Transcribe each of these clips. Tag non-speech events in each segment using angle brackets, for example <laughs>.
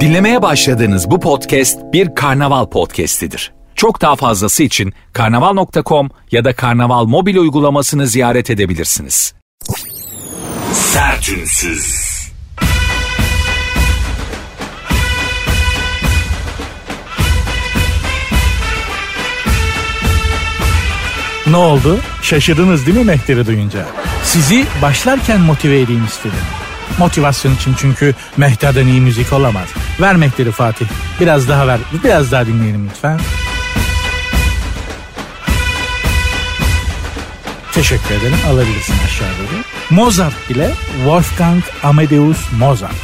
Dinlemeye başladığınız bu podcast bir karnaval podcastidir. Çok daha fazlası için karnaval.com ya da karnaval mobil uygulamasını ziyaret edebilirsiniz. Sertünsüz. Ne oldu? Şaşırdınız değil mi Mehter'i duyunca? Sizi başlarken motive edeyim istedim. Motivasyon için çünkü Mehter'den iyi müzik olamaz. Ver Mehter'i Fatih. Biraz daha ver. Biraz daha dinleyelim lütfen. Teşekkür ederim. Alabilirsin aşağı doğru. Mozart ile Wolfgang Amadeus Mozart.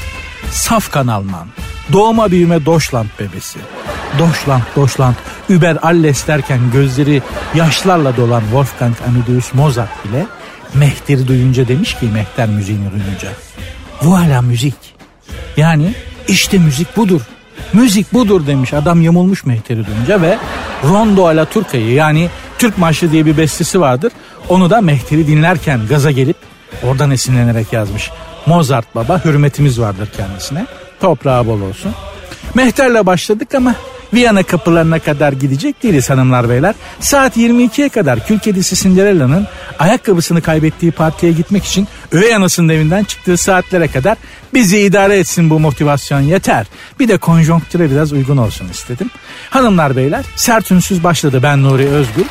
Safkan Alman. Doğma büyüme Deutschland bebesi. Deutschland, Deutschland, Über alles derken gözleri yaşlarla dolan Wolfgang Amadeus Mozart bile Mehter'i duyunca demiş ki Mehter müziğini duyunca. Voila müzik. Yani işte müzik budur. Müzik budur demiş adam yamulmuş Mehter'i duyunca ve Rondo ala Turka'yı yani Türk Marşı diye bir bestesi vardır. Onu da Mehter'i dinlerken gaza gelip oradan esinlenerek yazmış. Mozart baba hürmetimiz vardır kendisine. Toprağı bol olsun. Mehter'le başladık ama Viyana kapılarına kadar gidecek değiliz hanımlar beyler. Saat 22'ye kadar kül kedisi Cinderella'nın ayakkabısını kaybettiği partiye gitmek için üvey anasının evinden çıktığı saatlere kadar bizi idare etsin bu motivasyon yeter. Bir de konjonktüre biraz uygun olsun istedim. Hanımlar beyler sert ünsüz başladı ben Nuri Özgür.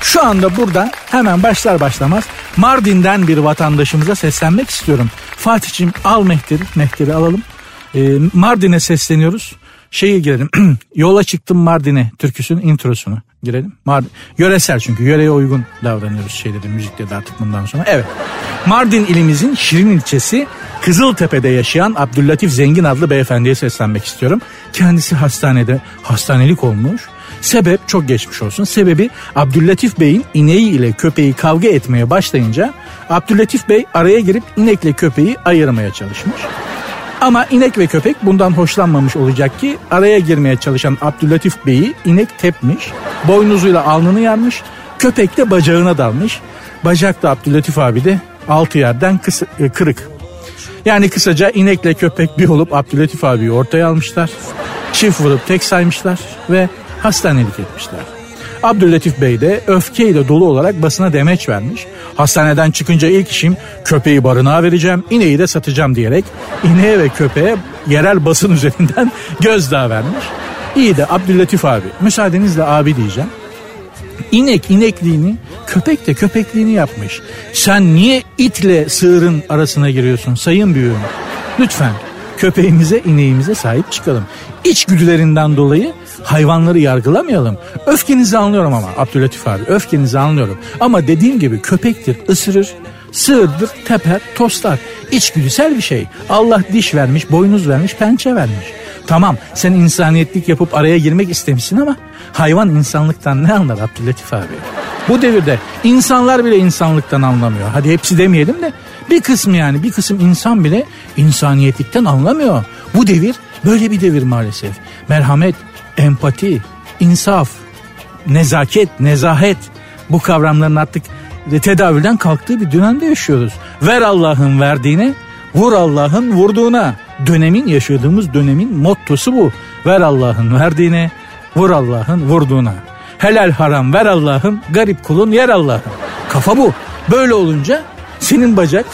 Şu anda buradan hemen başlar başlamaz Mardin'den bir vatandaşımıza seslenmek istiyorum. Fatih'cim al Mehter'i, Mehter'i alalım. Ee, Mardin'e sesleniyoruz şeyi girelim. <clears throat> Yola çıktım Mardin'e türküsünün introsunu girelim. Mardin. Yöresel çünkü yöreye uygun davranıyoruz şeyleri müzikte de artık bundan sonra. Evet. Mardin ilimizin Şirin ilçesi Kızıltepe'de yaşayan Abdüllatif Zengin adlı beyefendiye seslenmek istiyorum. Kendisi hastanede hastanelik olmuş. Sebep çok geçmiş olsun. Sebebi Abdüllatif Bey'in ineği ile köpeği kavga etmeye başlayınca Abdüllatif Bey araya girip inekle köpeği ayırmaya çalışmış. Ama inek ve köpek bundan hoşlanmamış olacak ki araya girmeye çalışan Abdülatif Bey'i inek tepmiş, boynuzuyla alnını yarmış, köpek de bacağına dalmış. Bacak da Abdülatif abi de altı yerden kısa, e, kırık. Yani kısaca inekle köpek bir olup Abdülatif abiyi ortaya almışlar. Çift vurup tek saymışlar ve hastanelik etmişler. Abdüllatif Bey de öfkeyle dolu olarak basına demeç vermiş. Hastaneden çıkınca ilk işim köpeği barınağa vereceğim, ineği de satacağım diyerek ineğe ve köpeğe yerel basın <laughs> üzerinden gözdağı vermiş. İyi de Abdüllatif abi, müsaadenizle abi diyeceğim. İnek inekliğini, köpek de köpekliğini yapmış. Sen niye itle sığırın arasına giriyorsun sayın büyüğüm? Lütfen köpeğimize, ineğimize sahip çıkalım. İçgüdülerinden dolayı hayvanları yargılamayalım. Öfkenizi anlıyorum ama Abdülatif abi öfkenizi anlıyorum. Ama dediğim gibi köpektir ısırır, sığırdır teper toslar. İçgüdüsel bir şey. Allah diş vermiş, boynuz vermiş, pençe vermiş. Tamam sen insaniyetlik yapıp araya girmek istemişsin ama hayvan insanlıktan ne anlar Abdülatif abi? Bu devirde insanlar bile insanlıktan anlamıyor. Hadi hepsi demeyelim de bir kısmı yani bir kısım insan bile insaniyetlikten anlamıyor. Bu devir böyle bir devir maalesef. Merhamet, empati, insaf, nezaket, nezahet bu kavramların artık tedavülden kalktığı bir dönemde yaşıyoruz. Ver Allah'ın verdiğine, vur Allah'ın vurduğuna. Dönemin yaşadığımız dönemin mottosu bu. Ver Allah'ın verdiğine, vur Allah'ın vurduğuna. Helal haram ver Allah'ım, garip kulun yer Allah'ım. Kafa bu. Böyle olunca senin bacak,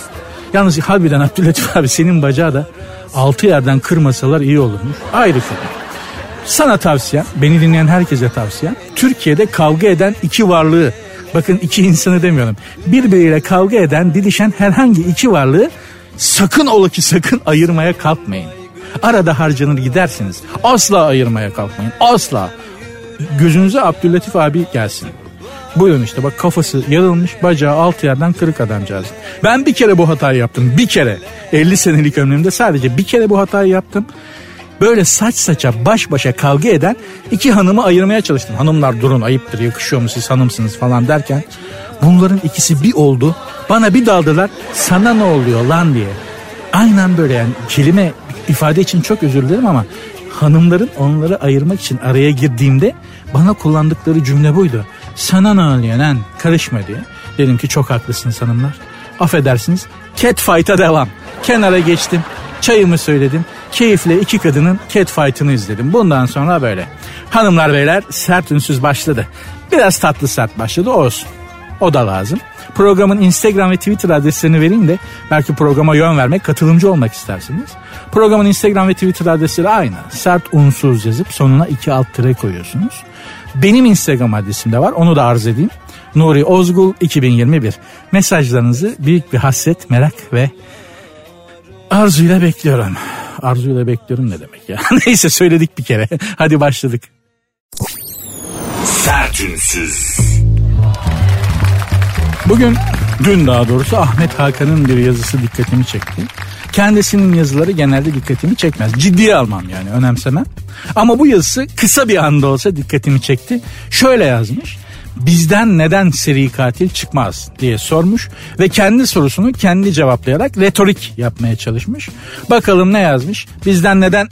yalnız harbiden Abdülatif abi senin bacağı da altı yerden kırmasalar iyi olurmuş. Ayrı konu. Sana tavsiye, beni dinleyen herkese tavsiye. Türkiye'de kavga eden iki varlığı, bakın iki insanı demiyorum. Birbiriyle kavga eden, didişen herhangi iki varlığı sakın ola ki sakın ayırmaya kalkmayın. Arada harcanır gidersiniz. Asla ayırmaya kalkmayın. Asla. Gözünüze Abdülatif abi gelsin. Buyurun işte bak kafası yarılmış bacağı alt yerden kırık adamcağız. Ben bir kere bu hatayı yaptım bir kere. 50 senelik ömrümde sadece bir kere bu hatayı yaptım. Böyle saç saça baş başa kavga eden iki hanımı ayırmaya çalıştım. Hanımlar durun ayıptır yakışıyor mu siz hanımsınız falan derken. Bunların ikisi bir oldu. Bana bir daldılar sana ne oluyor lan diye. Aynen böyle yani kelime ifade için çok özür dilerim ama hanımların onları ayırmak için araya girdiğimde bana kullandıkları cümle buydu. Sana ne oluyor lan karışma diye. Dedim ki çok haklısınız hanımlar. Affedersiniz cat fight'a devam. Kenara geçtim. Çayımı söyledim. Keyifle iki kadının catfight'ını izledim. Bundan sonra böyle. Hanımlar beyler sert ünsüz başladı. Biraz tatlı sert başladı olsun. O da lazım. Programın Instagram ve Twitter adreslerini vereyim de belki programa yön vermek, katılımcı olmak istersiniz. Programın Instagram ve Twitter adresleri aynı. Sert unsuz yazıp sonuna iki alt tire koyuyorsunuz. Benim Instagram adresim de var onu da arz edeyim. Nuri Ozgul 2021. Mesajlarınızı büyük bir hasret, merak ve arzuyla bekliyorum. Arzuyla bekliyorum ne demek ya? <laughs> Neyse söyledik bir kere. <laughs> Hadi başladık. Sertünsüz. Bugün dün daha doğrusu Ahmet Hakan'ın bir yazısı dikkatimi çekti. Kendisinin yazıları genelde dikkatimi çekmez. Ciddiye almam yani önemsemem. Ama bu yazısı kısa bir anda olsa dikkatimi çekti. Şöyle yazmış. Bizden neden seri katil çıkmaz diye sormuş ve kendi sorusunu kendi cevaplayarak retorik yapmaya çalışmış. Bakalım ne yazmış? Bizden neden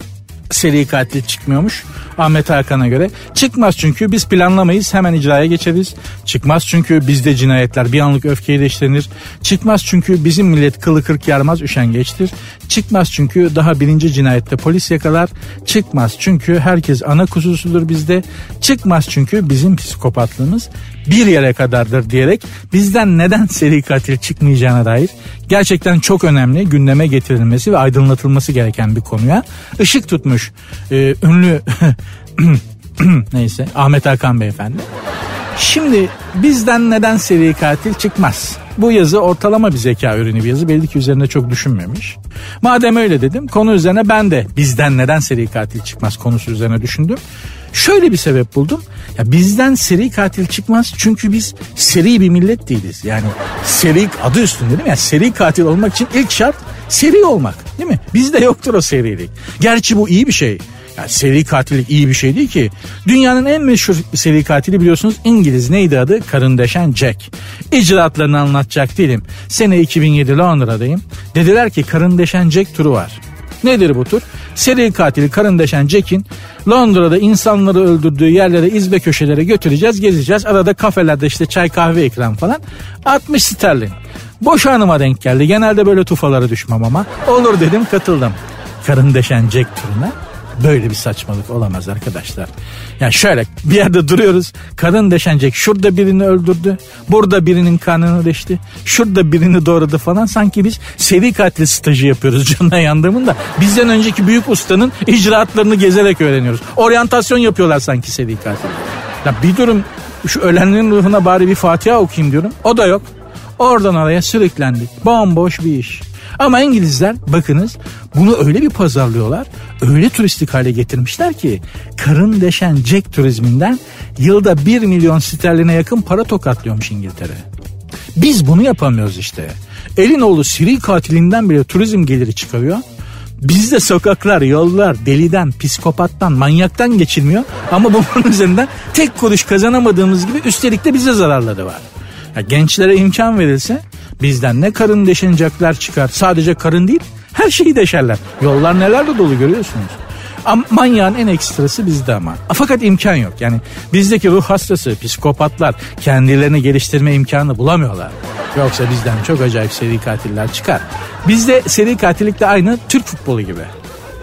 seri katil çıkmıyormuş Ahmet Hakan'a göre. Çıkmaz çünkü biz planlamayız hemen icraya geçeriz. Çıkmaz çünkü bizde cinayetler bir anlık öfkeyle işlenir. Çıkmaz çünkü bizim millet kılı kırk yarmaz üşengeçtir. Çıkmaz çünkü daha birinci cinayette polis yakalar. Çıkmaz çünkü herkes ana kuzusudur bizde. Çıkmaz çünkü bizim psikopatlığımız bir yere kadardır diyerek bizden neden seri katil çıkmayacağına dair gerçekten çok önemli gündeme getirilmesi ve aydınlatılması gereken bir konuya ışık tutmuş e, ünlü <laughs> <clears throat> neyse Ahmet Hakan beyefendi. Şimdi bizden neden seri katil çıkmaz? Bu yazı ortalama bir zeka ürünü bir yazı. Belli ki üzerine çok düşünmemiş. Madem öyle dedim konu üzerine ben de bizden neden seri katil çıkmaz konusu üzerine düşündüm. Şöyle bir sebep buldum. Ya bizden seri katil çıkmaz çünkü biz seri bir millet değiliz. Yani seri adı üstünde değil mi? Yani seri katil olmak için ilk şart seri olmak değil mi? Bizde yoktur o serilik. Gerçi bu iyi bir şey. Yani seri katillik iyi bir şey değil ki. Dünyanın en meşhur seri katili biliyorsunuz İngiliz neydi adı? Karın deşen Jack. İcraatlarını anlatacak değilim. Sene 2007 Londra'dayım. Dediler ki karın deşen Jack turu var. Nedir bu tur? Seri katili karın deşen Jack'in Londra'da insanları öldürdüğü yerlere izbe köşelere götüreceğiz gezeceğiz. Arada kafelerde işte çay kahve ikram falan. 60 sterlin. Boş hanıma denk geldi. Genelde böyle tufalara düşmem ama. Olur dedim katıldım. Karın deşen Jack turuna. Böyle bir saçmalık olamaz arkadaşlar. Yani şöyle bir yerde duruyoruz. Kadın deşenecek. Şurada birini öldürdü. Burada birinin kanını deşti. Şurada birini doğradı falan. Sanki biz seri katil stajı yapıyoruz <laughs> canına yandığımın da. Bizden önceki büyük ustanın icraatlarını gezerek öğreniyoruz. Oryantasyon yapıyorlar sanki seri katil. Ya bir durum şu ölenlerin ruhuna bari bir Fatiha okuyayım diyorum. O da yok. Oradan oraya sürüklendik. Bomboş bir iş. Ama İngilizler bakınız bunu öyle bir pazarlıyorlar, öyle turistik hale getirmişler ki karın deşen Jack turizminden yılda 1 milyon sterline yakın para tokatlıyormuş İngiltere. Biz bunu yapamıyoruz işte. Elin oğlu seri katilinden bile turizm geliri çıkarıyor. Bizde sokaklar, yollar deliden, psikopattan, manyaktan geçilmiyor. Ama bunun üzerinden tek kuruş kazanamadığımız gibi üstelik de bize zararları var. Ya gençlere imkan verilse bizden ne karın deşenecekler çıkar. Sadece karın değil her şeyi deşerler. Yollar nelerle dolu görüyorsunuz. Ama manyağın en ekstrası bizde ama. Fakat imkan yok. Yani bizdeki ruh hastası, psikopatlar kendilerini geliştirme imkanı bulamıyorlar. Yoksa bizden çok acayip seri katiller çıkar. Bizde seri katillik de aynı Türk futbolu gibi.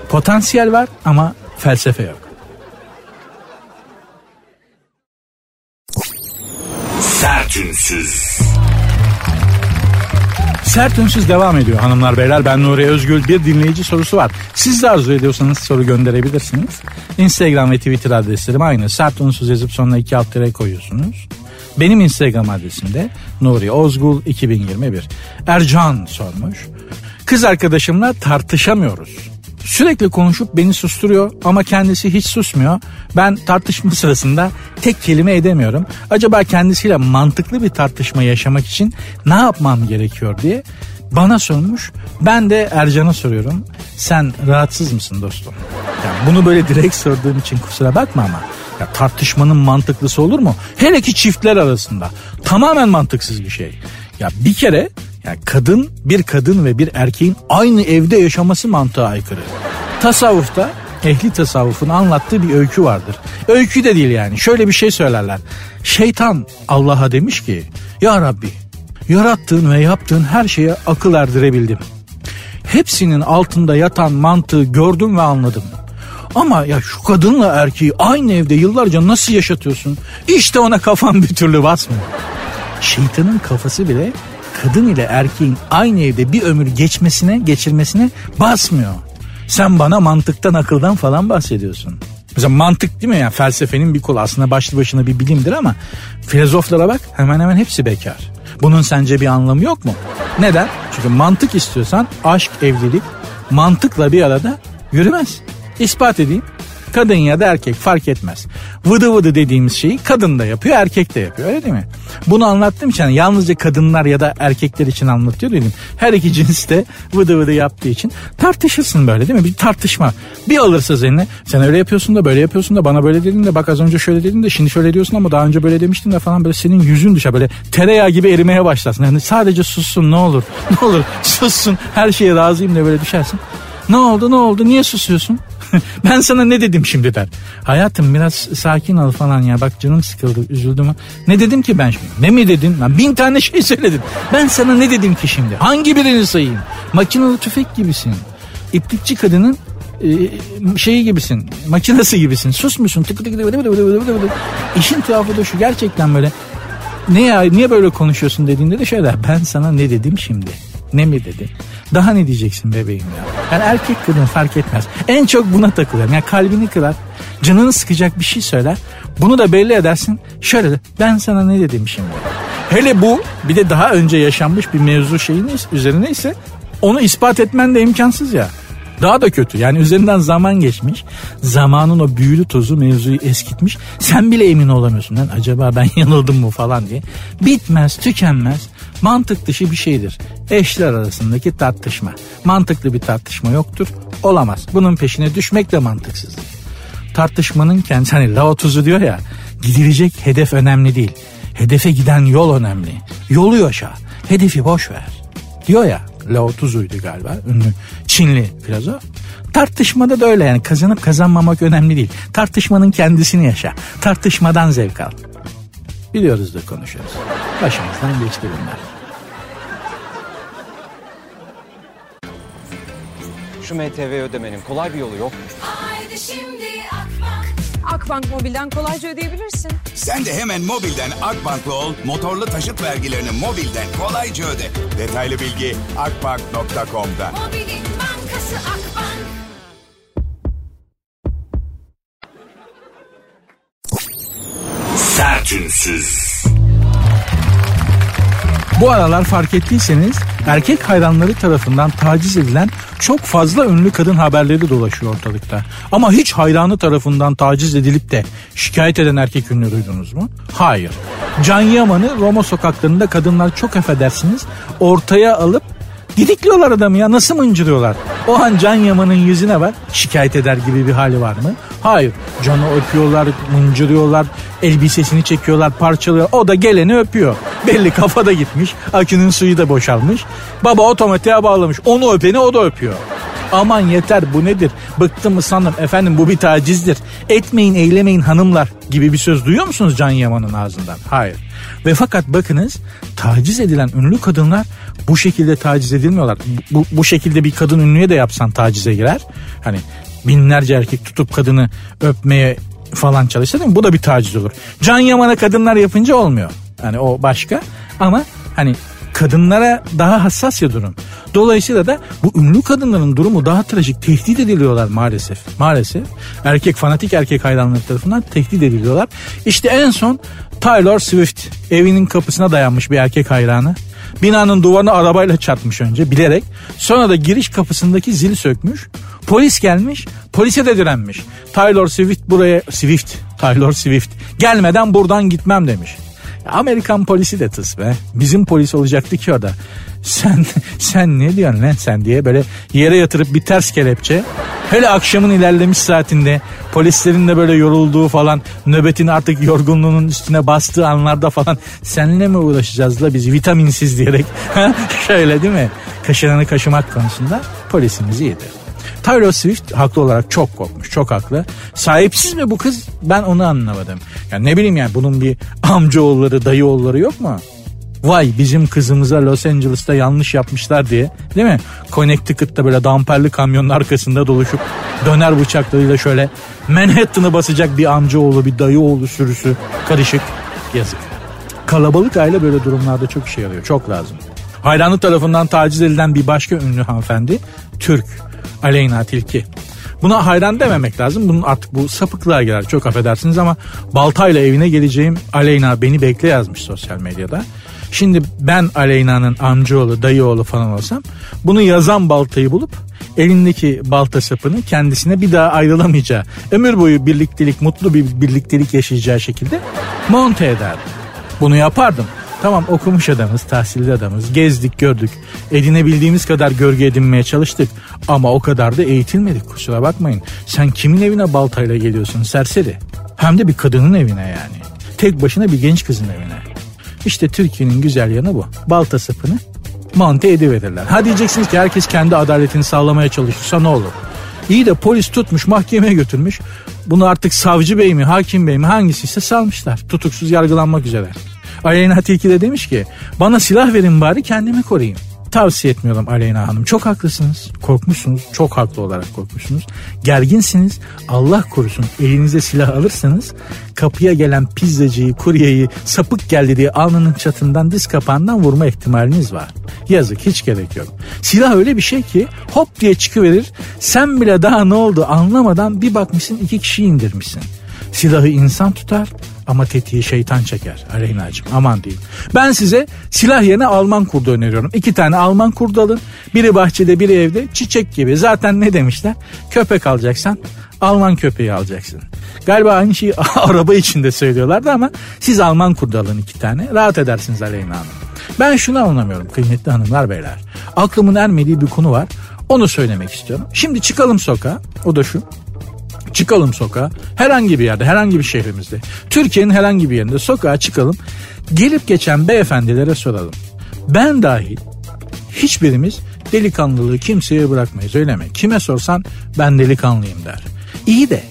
Potansiyel var ama felsefe yok. Sertünsüz. Sert Ünsüz devam ediyor hanımlar beyler. Ben Nuri Özgül. Bir dinleyici sorusu var. Siz de arzu ediyorsanız soru gönderebilirsiniz. Instagram ve Twitter adreslerim aynı. Sert Ünsüz yazıp sonuna iki alt tere koyuyorsunuz. Benim Instagram adresim de Nuri Ozgul 2021. Ercan sormuş. Kız arkadaşımla tartışamıyoruz. Sürekli konuşup beni susturuyor ama kendisi hiç susmuyor. Ben tartışma sırasında tek kelime edemiyorum. Acaba kendisiyle mantıklı bir tartışma yaşamak için ne yapmam gerekiyor diye bana sormuş. Ben de Ercan'a soruyorum. Sen rahatsız mısın dostum? Yani bunu böyle direkt sorduğum için kusura bakma ama ya tartışmanın mantıklısı olur mu? Hele ki çiftler arasında. Tamamen mantıksız bir şey. Ya bir kere yani kadın bir kadın ve bir erkeğin aynı evde yaşaması mantığa aykırı. Tasavvufta ehli tasavvufun anlattığı bir öykü vardır. Öykü de değil yani. Şöyle bir şey söylerler. Şeytan Allah'a demiş ki Ya Rabbi yarattığın ve yaptığın her şeye akıl erdirebildim. hepsinin altında yatan mantığı gördüm ve anladım. Ama ya şu kadınla erkeği aynı evde yıllarca nasıl yaşatıyorsun? İşte ona kafam bir türlü basmıyor. Şeytanın kafası bile kadın ile erkeğin aynı evde bir ömür geçmesine, geçirmesine basmıyor. Sen bana mantıktan, akıldan falan bahsediyorsun. Mesela mantık değil mi ya felsefenin bir kolu aslında başlı başına bir bilimdir ama filozoflara bak hemen hemen hepsi bekar. Bunun sence bir anlamı yok mu? Neden? Çünkü mantık istiyorsan aşk, evlilik mantıkla bir arada yürümez. İspat edeyim. Kadın ya da erkek fark etmez. Vıdı vıdı dediğimiz şeyi kadın da yapıyor erkek de yapıyor öyle değil mi? Bunu anlattığım için yani yalnızca kadınlar ya da erkekler için anlatıyor dedim. Her iki cins de vıdı vıdı yaptığı için tartışırsın böyle değil mi? Bir tartışma. Bir alırsa seni sen öyle yapıyorsun da böyle yapıyorsun da bana böyle dedin de bak az önce şöyle dedin de şimdi şöyle diyorsun ama daha önce böyle demiştin de falan böyle senin yüzün düşer böyle tereyağı gibi erimeye başlarsın. Yani sadece sussun ne olur <laughs> ne olur sussun her şeye razıyım de böyle düşersin. Ne oldu ne oldu niye susuyorsun? <laughs> ben sana ne dedim şimdi der. Hayatım biraz sakin ol falan ya bak canım sıkıldı üzüldüm. Ne dedim ki ben şimdi? Ne mi dedin? Ben bin tane <laughs> şey söyledim. Ben sana ne dedim ki şimdi? Hangi birini sayayım? Makinalı tüfek gibisin. İplikçi kadının e, şeyi gibisin. Makinası gibisin. Sus musun? Tık tık tık tık tık tık tık. İşin tuhafı da şu gerçekten böyle ne ya niye böyle konuşuyorsun dediğinde de şöyle ben sana ne dedim şimdi? Ne mi dedi? Daha ne diyeceksin bebeğim ya? Yani erkek kadın fark etmez. En çok buna takılıyorum. Yani kalbini kırar. Canını sıkacak bir şey söyler. Bunu da belli edersin. Şöyle de ben sana ne dedim şimdi? Hele bu bir de daha önce yaşanmış bir mevzu şeyin üzerine ise onu ispat etmen de imkansız ya. Daha da kötü. Yani üzerinden zaman geçmiş. Zamanın o büyülü tozu mevzuyu eskitmiş. Sen bile emin olamıyorsun. Lan acaba ben <laughs> yanıldım mı falan diye. Bitmez, tükenmez. Mantık dışı bir şeydir. Eşler arasındaki tartışma. Mantıklı bir tartışma yoktur. Olamaz. Bunun peşine düşmek de mantıksızdır. Tartışmanın kendisi hani Lao tuzu diyor ya gidilecek hedef önemli değil. Hedefe giden yol önemli. Yolu yaşa. Hedefi boş ver. Diyor ya Lao Tzu'ydu galiba ünlü Çinli filozof. Tartışmada da öyle yani kazanıp kazanmamak önemli değil. Tartışmanın kendisini yaşa. Tartışmadan zevk al. Biliyoruz da konuşuyoruz. Başımızdan geçti bunlar. Şu MTV ödemenin kolay bir yolu yok mu? Haydi şimdi Akbank. Akbank Mobil'den kolayca ödeyebilirsin. Sen de hemen mobilden Akbank'la ol, motorlu taşıt vergilerini mobilden kolayca öde. Detaylı bilgi akbank.com'da. Mobilin bankası Akbank. Sertünsüz. Bu aralar fark ettiyseniz erkek hayranları tarafından taciz edilen çok fazla ünlü kadın haberleri dolaşıyor ortalıkta. Ama hiç hayranı tarafından taciz edilip de şikayet eden erkek ünlü duydunuz mu? Hayır. Can Yaman'ı Roma sokaklarında kadınlar çok affedersiniz ortaya alıp Didikliyorlar adamı ya nasıl mıncırıyorlar? O an Can Yaman'ın yüzüne bak şikayet eder gibi bir hali var mı? Hayır. Can'ı öpüyorlar, mıncırıyorlar, elbisesini çekiyorlar, parçalıyor. O da geleni öpüyor. Belli kafada gitmiş, akünün suyu da boşalmış. Baba otomatiğe bağlamış. Onu öpeni o da öpüyor. Aman yeter bu nedir? Bıktım mı sandım efendim bu bir tacizdir. Etmeyin eylemeyin hanımlar gibi bir söz duyuyor musunuz Can Yaman'ın ağzından? Hayır. Ve fakat bakınız taciz edilen ünlü kadınlar bu şekilde taciz edilmiyorlar. Bu, bu şekilde bir kadın ünlüye de yapsan tacize girer. Hani binlerce erkek tutup kadını öpmeye falan çalışsa değil mi? Bu da bir taciz olur. Can Yaman'a kadınlar yapınca olmuyor. Yani o başka ama hani kadınlara daha hassas ya durum. Dolayısıyla da bu ünlü kadınların durumu daha trajik. Tehdit ediliyorlar maalesef. Maalesef. Erkek fanatik erkek hayranları tarafından tehdit ediliyorlar. İşte en son Taylor Swift evinin kapısına dayanmış bir erkek hayranı. Binanın duvarına arabayla çarpmış önce bilerek. Sonra da giriş kapısındaki zili sökmüş. Polis gelmiş. Polise de direnmiş. Taylor Swift buraya Swift Taylor Swift gelmeden buradan gitmem demiş. Amerikan polisi de tıs be. Bizim polis olacaktı ki orada. Sen <laughs> sen ne diyorsun lan sen diye böyle yere yatırıp bir ters kelepçe. Hele akşamın ilerlemiş saatinde polislerin de böyle yorulduğu falan nöbetin artık yorgunluğunun üstüne bastığı anlarda falan seninle mi uğraşacağız da biz vitaminsiz diyerek <laughs> şöyle değil mi? Kaşınanı kaşımak konusunda polisimiz iyidir. Taylor Swift haklı olarak çok korkmuş. Çok haklı. Sahipsiz mi bu kız? Ben onu anlamadım. Yani ne bileyim yani bunun bir amcaoğulları, dayıoğulları yok mu? Vay bizim kızımıza Los Angeles'ta yanlış yapmışlar diye. Değil mi? Connecticut'ta böyle damperli kamyonun arkasında doluşup döner bıçaklarıyla şöyle Manhattan'ı basacak bir amcaoğlu bir dayı oğlu sürüsü karışık. Yazık. Kalabalık aile böyle durumlarda çok işe yarıyor. Çok lazım. Hayranı tarafından taciz edilen bir başka ünlü hanımefendi Türk. Aleyna Tilki. Buna hayran dememek lazım. Bunun artık bu sapıklığa girer. Çok affedersiniz ama baltayla evine geleceğim Aleyna beni bekle yazmış sosyal medyada. Şimdi ben Aleyna'nın amcaoğlu, dayıoğlu falan olsam bunu yazan baltayı bulup elindeki balta sapını kendisine bir daha ayrılamayacağı, ömür boyu birliktelik, mutlu bir birliktelik yaşayacağı şekilde monte ederdim. Bunu yapardım. Tamam okumuş adamız, tahsilli adamız, gezdik, gördük. Edinebildiğimiz kadar görgü edinmeye çalıştık. Ama o kadar da eğitilmedik kusura bakmayın. Sen kimin evine baltayla geliyorsun serseri? Hem de bir kadının evine yani. Tek başına bir genç kızın evine. İşte Türkiye'nin güzel yanı bu. Balta sapını monte ediverirler. Ha diyeceksiniz ki herkes kendi adaletini sağlamaya çalışırsa ne olur? İyi de polis tutmuş mahkemeye götürmüş. Bunu artık savcı bey mi hakim bey mi hangisiyse salmışlar. Tutuksuz yargılanmak üzere. Aleyna Tilki de demiş ki bana silah verin bari kendimi koruyayım. Tavsiye etmiyorum Aleyna Hanım. Çok haklısınız. Korkmuşsunuz. Çok haklı olarak korkmuşsunuz. Gerginsiniz. Allah korusun elinize silah alırsanız kapıya gelen pizzacıyı, kuryeyi sapık geldi diye alnının çatından diz kapağından vurma ihtimaliniz var. Yazık hiç gerek yok. Silah öyle bir şey ki hop diye çıkıverir. Sen bile daha ne oldu anlamadan bir bakmışsın iki kişi indirmişsin. Silahı insan tutar ama tetiği şeytan çeker Aleyna'cığım aman diyeyim. Ben size silah yerine Alman kurdu öneriyorum. İki tane Alman kurdu alın. Biri bahçede biri evde çiçek gibi. Zaten ne demişler? Köpek alacaksan Alman köpeği alacaksın. Galiba aynı şeyi <laughs> araba içinde söylüyorlardı ama siz Alman kurdu alın iki tane. Rahat edersiniz Aleyna Hanım. Ben şunu anlamıyorum kıymetli hanımlar beyler. Aklımın ermediği bir konu var. Onu söylemek istiyorum. Şimdi çıkalım sokağa. O da şu. Çıkalım sokağa. Herhangi bir yerde, herhangi bir şehrimizde. Türkiye'nin herhangi bir yerinde sokağa çıkalım. Gelip geçen beyefendilere soralım. Ben dahil hiçbirimiz delikanlılığı kimseye bırakmayız öyle mi? Kime sorsan ben delikanlıyım der. İyi de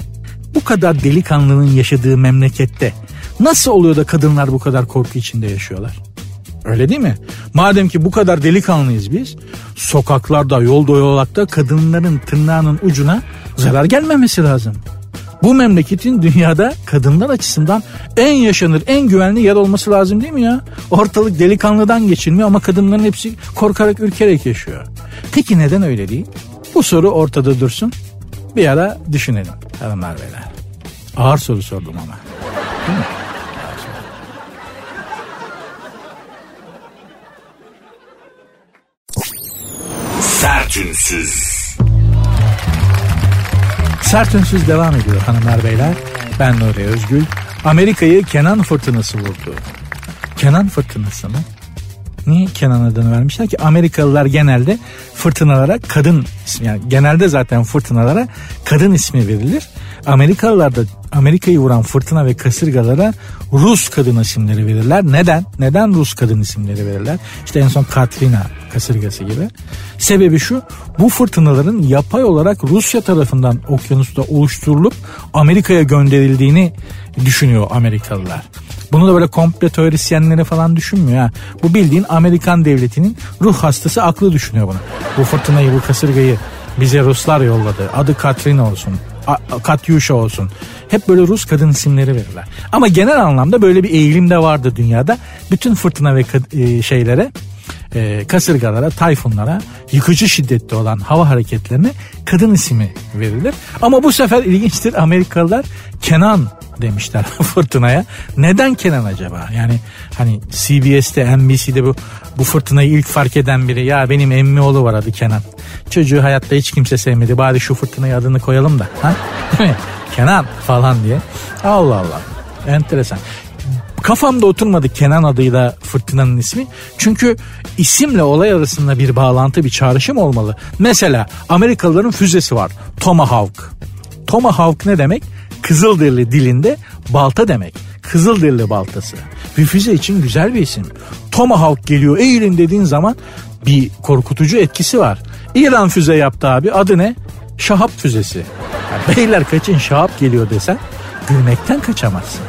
bu kadar delikanlının yaşadığı memlekette nasıl oluyor da kadınlar bu kadar korku içinde yaşıyorlar? Öyle değil mi? Madem ki bu kadar delikanlıyız biz, sokaklarda, yolda yolakta kadınların tırnağının ucuna zarar gelmemesi lazım. Bu memleketin dünyada kadınlar açısından en yaşanır, en güvenli yer olması lazım değil mi ya? Ortalık delikanlıdan geçilmiyor ama kadınların hepsi korkarak, ürkerek yaşıyor. Peki neden öyle değil? Bu soru ortada dursun. Bir ara düşünelim hanımlar beyler. Ağır soru sordum ama. Değil mi? Sertünsüz. Sert Ünsüz devam ediyor hanımlar beyler. Ben Nuri Özgül. Amerika'yı Kenan fırtınası vurdu. Kenan fırtınası mı? Niye Kenan adını vermişler ki? Amerikalılar genelde fırtınalara kadın ismi yani genelde zaten fırtınalara kadın ismi verilir. Amerikalılar da Amerika'yı vuran fırtına ve kasırgalara Rus kadın isimleri verirler. Neden? Neden Rus kadın isimleri verirler? İşte en son Katrina kasırgası gibi. Sebebi şu bu fırtınaların yapay olarak Rusya tarafından okyanusta oluşturulup Amerika'ya gönderildiğini düşünüyor Amerikalılar. Bunu da böyle komple teorisyenleri falan düşünmüyor ha. Bu bildiğin Amerikan devletinin ruh hastası aklı düşünüyor bunu. Bu fırtınayı bu kasırgayı bize Ruslar yolladı. Adı Katrina olsun. Katyusha olsun. Hep böyle Rus kadın isimleri verirler. Ama genel anlamda böyle bir eğilim de vardı dünyada. Bütün fırtına ve e, şeylere e, kasırgalara, tayfunlara, yıkıcı şiddetli olan hava hareketlerine kadın ismi verilir. Ama bu sefer ilginçtir Amerikalılar Kenan demişler <laughs> fırtınaya. Neden Kenan acaba? Yani hani CBS'te, NBC'de bu bu fırtınayı ilk fark eden biri ya benim emmi oğlu var adı Kenan. Çocuğu hayatta hiç kimse sevmedi. Bari şu fırtınaya adını koyalım da. Ha? <laughs> Kenan falan diye. Allah Allah. Enteresan. Kafamda oturmadı Kenan adıyla fırtınanın ismi. Çünkü isimle olay arasında bir bağlantı, bir çağrışım olmalı. Mesela Amerikalıların füzesi var. Tomahawk. Tomahawk ne demek? Kızılderili dilinde balta demek. Kızılderili baltası. Bir füze için güzel bir isim. Tomahawk geliyor eğilin dediğin zaman bir korkutucu etkisi var. İran füze yaptı abi adı ne? Şahap füzesi. Yani beyler kaçın şahap geliyor desen gülmekten kaçamazsın.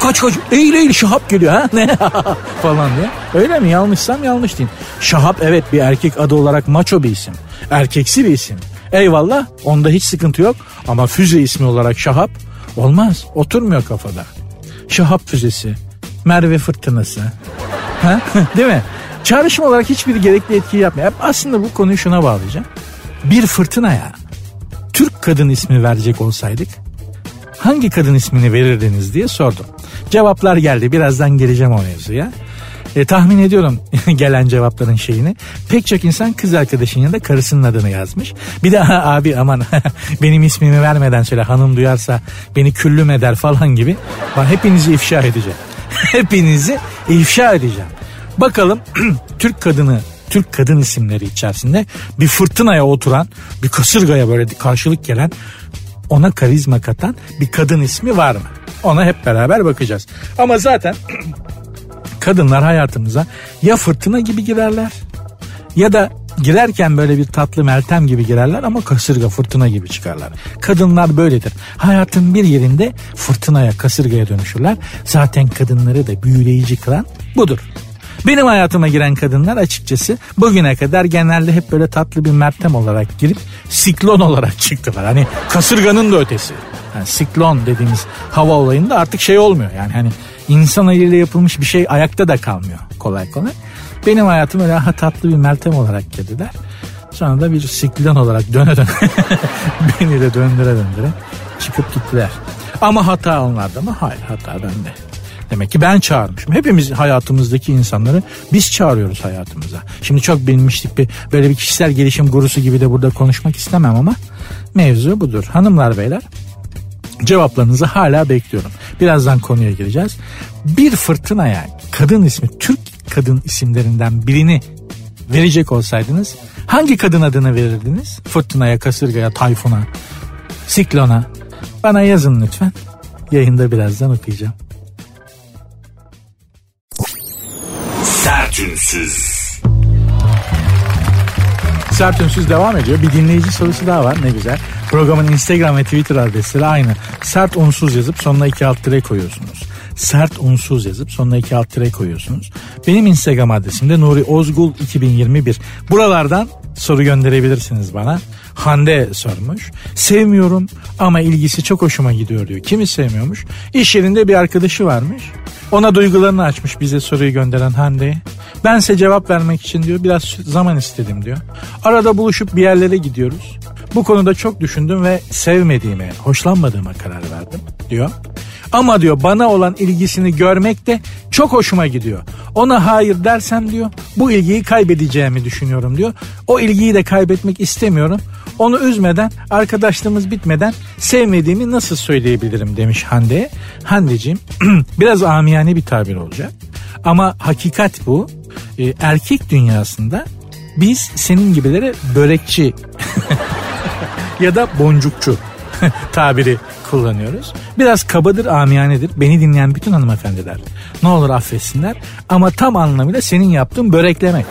Kaç kaç eğil eğil Şahap geliyor ha <laughs> ne <laughs> falan diye. Öyle mi yanlışsam yanlış diyeyim. Şahap evet bir erkek adı olarak maço bir isim. Erkeksi bir isim. Eyvallah onda hiç sıkıntı yok ama füze ismi olarak Şahap olmaz oturmuyor kafada. Şahap füzesi, Merve fırtınası. Ha? <laughs> Değil mi? Çağrışım olarak hiçbir gerekli etki yapmıyor. Aslında bu konuyu şuna bağlayacağım. Bir fırtınaya Türk kadın ismi verecek olsaydık hangi kadın ismini verirdiniz diye sordum. Cevaplar geldi. Birazdan geleceğim o mevzuya. E, tahmin ediyorum <laughs> gelen cevapların şeyini. Pek çok insan kız arkadaşın yanında karısının adını yazmış. Bir de abi aman <laughs> benim ismimi vermeden söyle hanım duyarsa beni küllüm eder falan gibi. Ben hepinizi ifşa edeceğim. <laughs> hepinizi ifşa edeceğim. Bakalım <clears throat> Türk kadını Türk kadın isimleri içerisinde bir fırtınaya oturan bir kasırgaya böyle karşılık gelen ona karizma katan bir kadın ismi var mı? Ona hep beraber bakacağız. Ama zaten <clears throat> kadınlar hayatımıza ya fırtına gibi girerler ya da girerken böyle bir tatlı meltem gibi girerler ama kasırga fırtına gibi çıkarlar. Kadınlar böyledir. Hayatın bir yerinde fırtınaya kasırgaya dönüşürler. Zaten kadınları da büyüleyici kılan budur. Benim hayatıma giren kadınlar açıkçası bugüne kadar genelde hep böyle tatlı bir mertem olarak girip siklon olarak çıktılar. Hani kasırganın da ötesi. Yani siklon dediğimiz hava olayında artık şey olmuyor. Yani hani insan eliyle yapılmış bir şey ayakta da kalmıyor kolay kolay. Benim hayatım öyle ha tatlı bir meltem olarak girdiler. Sonra da bir siklon olarak döne döne <laughs> beni de döndüre döndüre çıkıp gittiler. Ama hata onlarda mı? Hayır hata bende. Demek ki ben çağırmışım. Hepimiz hayatımızdaki insanları biz çağırıyoruz hayatımıza. Şimdi çok bilmiştik bir böyle bir kişisel gelişim gurusu gibi de burada konuşmak istemem ama mevzu budur. Hanımlar beyler cevaplarınızı hala bekliyorum. Birazdan konuya gireceğiz. Bir fırtınaya kadın ismi Türk kadın isimlerinden birini verecek olsaydınız hangi kadın adını verirdiniz? Fırtınaya, kasırgaya, tayfuna, siklona. Bana yazın lütfen. Yayında birazdan okuyacağım. Sertünsüz. Sert Ünsüz devam ediyor. Bir dinleyici sorusu daha var ne güzel. Programın Instagram ve Twitter adresleri aynı. Sert unsuz yazıp sonuna iki alt tire koyuyorsunuz. Sert unsuz yazıp sonuna iki alt tire koyuyorsunuz. Benim Instagram adresim de Nuri Ozgul 2021. Buralardan soru gönderebilirsiniz bana. Hande sormuş. Sevmiyorum ama ilgisi çok hoşuma gidiyor diyor. Kimi sevmiyormuş? İş yerinde bir arkadaşı varmış. Ona duygularını açmış bize soruyu gönderen Hande. Bense cevap vermek için diyor biraz zaman istedim diyor. Arada buluşup bir yerlere gidiyoruz. Bu konuda çok düşündüm ve sevmediğime, hoşlanmadığıma karar verdim diyor. Ama diyor bana olan ilgisini görmek de çok hoşuma gidiyor. Ona hayır dersem diyor bu ilgiyi kaybedeceğimi düşünüyorum diyor. O ilgiyi de kaybetmek istemiyorum. Onu üzmeden arkadaşlığımız bitmeden sevmediğimi nasıl söyleyebilirim demiş Hande. Hande'ciğim <clears throat> biraz amiyane bir tabir olacak. Ama hakikat bu. Ee, erkek dünyasında biz senin gibilere börekçi <laughs> ya da boncukçu <laughs> tabiri kullanıyoruz. Biraz kabadır, amiyanedir. Beni dinleyen bütün hanımefendiler ne olur affetsinler. Ama tam anlamıyla senin yaptığın böreklemek.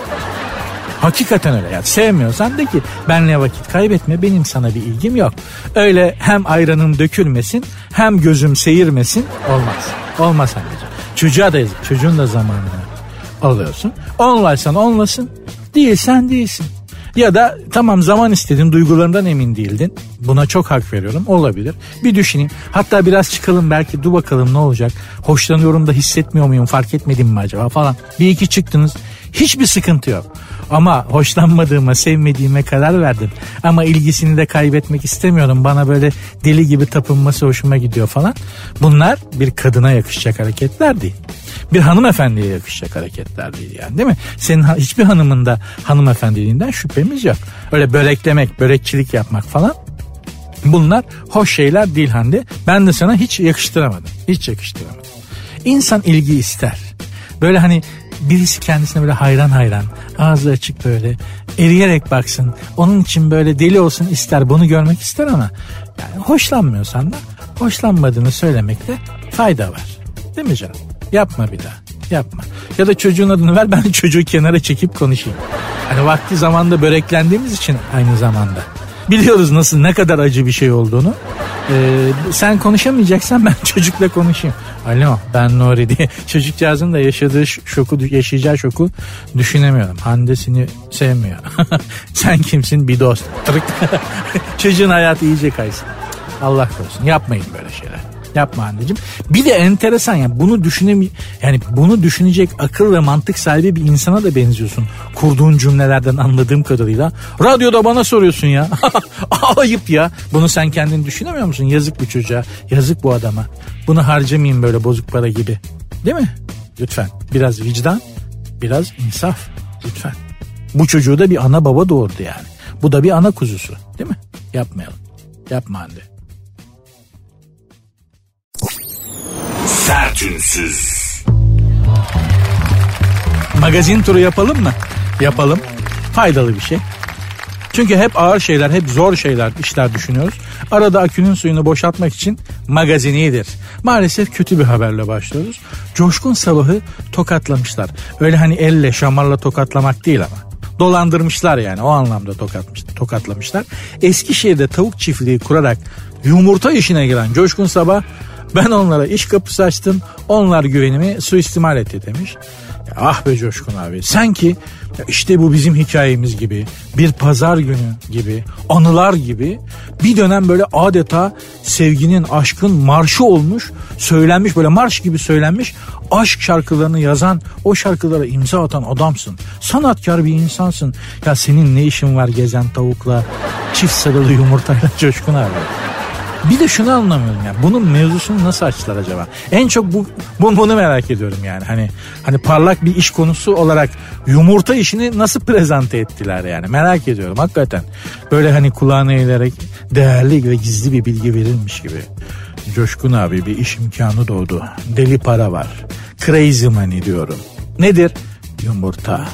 Hakikaten öyle yani sevmiyorsan de ki benle vakit kaybetme benim sana bir ilgim yok. Öyle hem ayranım dökülmesin hem gözüm seyirmesin olmaz. Olmaz anneciğim. Çocuğa da yazık çocuğun da zamanını alıyorsun. Onlaysan onlasın değilsen değilsin. Ya da tamam zaman istedin duygularından emin değildin. Buna çok hak veriyorum olabilir. Bir düşüneyim. Hatta biraz çıkalım belki dur bakalım ne olacak. Hoşlanıyorum da hissetmiyor muyum fark etmedim mi acaba falan. Bir iki çıktınız. Hiçbir sıkıntı yok. Ama hoşlanmadığıma, sevmediğime karar verdim. Ama ilgisini de kaybetmek istemiyorum. Bana böyle deli gibi tapınması hoşuma gidiyor falan. Bunlar bir kadına yakışacak hareketler değil. Bir hanımefendiye yakışacak hareketler değil yani değil mi? Senin hiçbir hanımın da hanımefendiliğinden şüphemiz yok. Öyle böreklemek, börekçilik yapmak falan Bunlar hoş şeyler değil Hande. Ben de sana hiç yakıştıramadım. Hiç yakıştıramadım. İnsan ilgi ister. Böyle hani birisi kendisine böyle hayran hayran ağzı açık böyle eriyerek baksın. Onun için böyle deli olsun ister bunu görmek ister ama yani hoşlanmıyorsan da hoşlanmadığını söylemekte fayda var. Değil mi canım? Yapma bir daha. Yapma. Ya da çocuğun adını ver ben çocuğu kenara çekip konuşayım. Hani vakti zamanda böreklendiğimiz için aynı zamanda. Biliyoruz nasıl ne kadar acı bir şey olduğunu. Ee, sen konuşamayacaksan ben <laughs> çocukla konuşayım. Alo ben Nuri diye. <laughs> Çocukcağızın da yaşadığı şoku, yaşayacağı şoku düşünemiyorum. Hande seni sevmiyor. <laughs> sen kimsin bir dost. Çocuğun hayatı iyice kaysın. Allah korusun yapmayın böyle şeyler. Yapma anneciğim. Bir de enteresan yani bunu düşünemi yani bunu düşünecek akıl ve mantık sahibi bir insana da benziyorsun. Kurduğun cümlelerden anladığım kadarıyla. Radyoda bana soruyorsun ya. <laughs> Ayıp ya. Bunu sen kendin düşünemiyor musun? Yazık bu çocuğa. Yazık bu adama. Bunu harcamayayım böyle bozuk para gibi. Değil mi? Lütfen. Biraz vicdan, biraz insaf. Lütfen. Bu çocuğu da bir ana baba doğurdu yani. Bu da bir ana kuzusu. Değil mi? Yapmayalım. Yapma anne. Sertünsüz. Magazin turu yapalım mı? Yapalım. Faydalı bir şey. Çünkü hep ağır şeyler, hep zor şeyler, işler düşünüyoruz. Arada akünün suyunu boşaltmak için magazin iyidir. Maalesef kötü bir haberle başlıyoruz. Coşkun Sabah'ı tokatlamışlar. Öyle hani elle, şamarla tokatlamak değil ama. Dolandırmışlar yani o anlamda tokatmış, tokatlamışlar. Eskişehir'de tavuk çiftliği kurarak yumurta işine giren Coşkun Sabah ben onlara iş kapısı açtım. Onlar güvenimi suistimal etti demiş. Ya ah be Coşkun abi. Sanki işte bu bizim hikayemiz gibi. Bir pazar günü gibi. Anılar gibi. Bir dönem böyle adeta sevginin, aşkın marşı olmuş. Söylenmiş böyle marş gibi söylenmiş. Aşk şarkılarını yazan, o şarkılara imza atan adamsın. Sanatkar bir insansın. Ya senin ne işin var gezen tavukla, çift sarılı yumurtayla Coşkun abi. Bir de şunu anlamıyorum ya. Bunun mevzusunu nasıl açtılar acaba? En çok bu, bu bunu merak ediyorum yani. Hani hani parlak bir iş konusu olarak yumurta işini nasıl prezente ettiler yani. Merak ediyorum hakikaten. Böyle hani kulağına eğilerek değerli ve gizli bir bilgi verilmiş gibi. Coşkun abi bir iş imkanı doğdu. Deli para var. Crazy money diyorum. Nedir? Yumurta.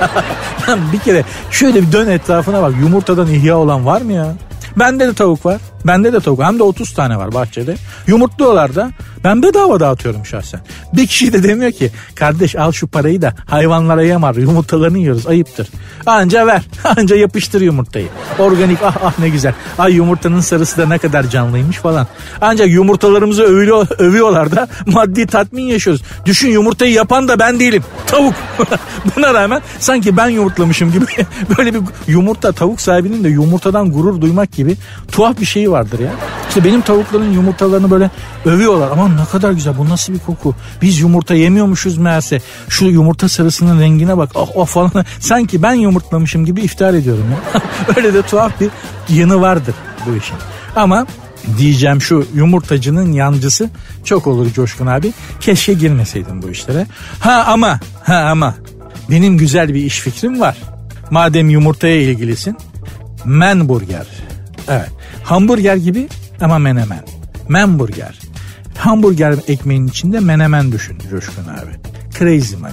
<laughs> Bir kere şöyle bir dön etrafına bak. Yumurtadan ihya olan var mı ya? Bende de tavuk var. Bende de tavuk. Hem de 30 tane var bahçede. Yumurtluyorlar da. Ben bedava dağıtıyorum şahsen. Bir kişi de demiyor ki kardeş al şu parayı da hayvanlara yemar yumurtalarını yiyoruz ayıptır. Anca ver. <laughs> Anca yapıştır yumurtayı. Organik ah ah ne güzel. Ay yumurtanın sarısı da ne kadar canlıymış falan. Ancak yumurtalarımızı övüyor, övüyorlar da maddi tatmin yaşıyoruz. Düşün yumurtayı yapan da ben değilim. Tavuk. <laughs> Buna rağmen sanki ben yumurtlamışım gibi <laughs> böyle bir yumurta tavuk sahibinin de yumurtadan gurur duymak gibi tuhaf bir şeyi vardır ya. İşte benim tavukların yumurtalarını böyle övüyorlar. Aman ne kadar güzel bu nasıl bir koku. Biz yumurta yemiyormuşuz meğerse. Şu yumurta sarısının rengine bak. Oh oh falan. <laughs> Sanki ben yumurtlamışım gibi iftihar ediyorum ya. <laughs> Öyle de tuhaf bir yanı vardır bu işin. Ama diyeceğim şu yumurtacının yancısı çok olur Coşkun abi. Keşke girmeseydin bu işlere. Ha ama ha ama benim güzel bir iş fikrim var. Madem yumurtaya ilgilisin. Menburger. Evet. Hamburger gibi ama menemen. Menburger. Hamburger ekmeğinin içinde menemen düşün Coşkun abi. Crazy money.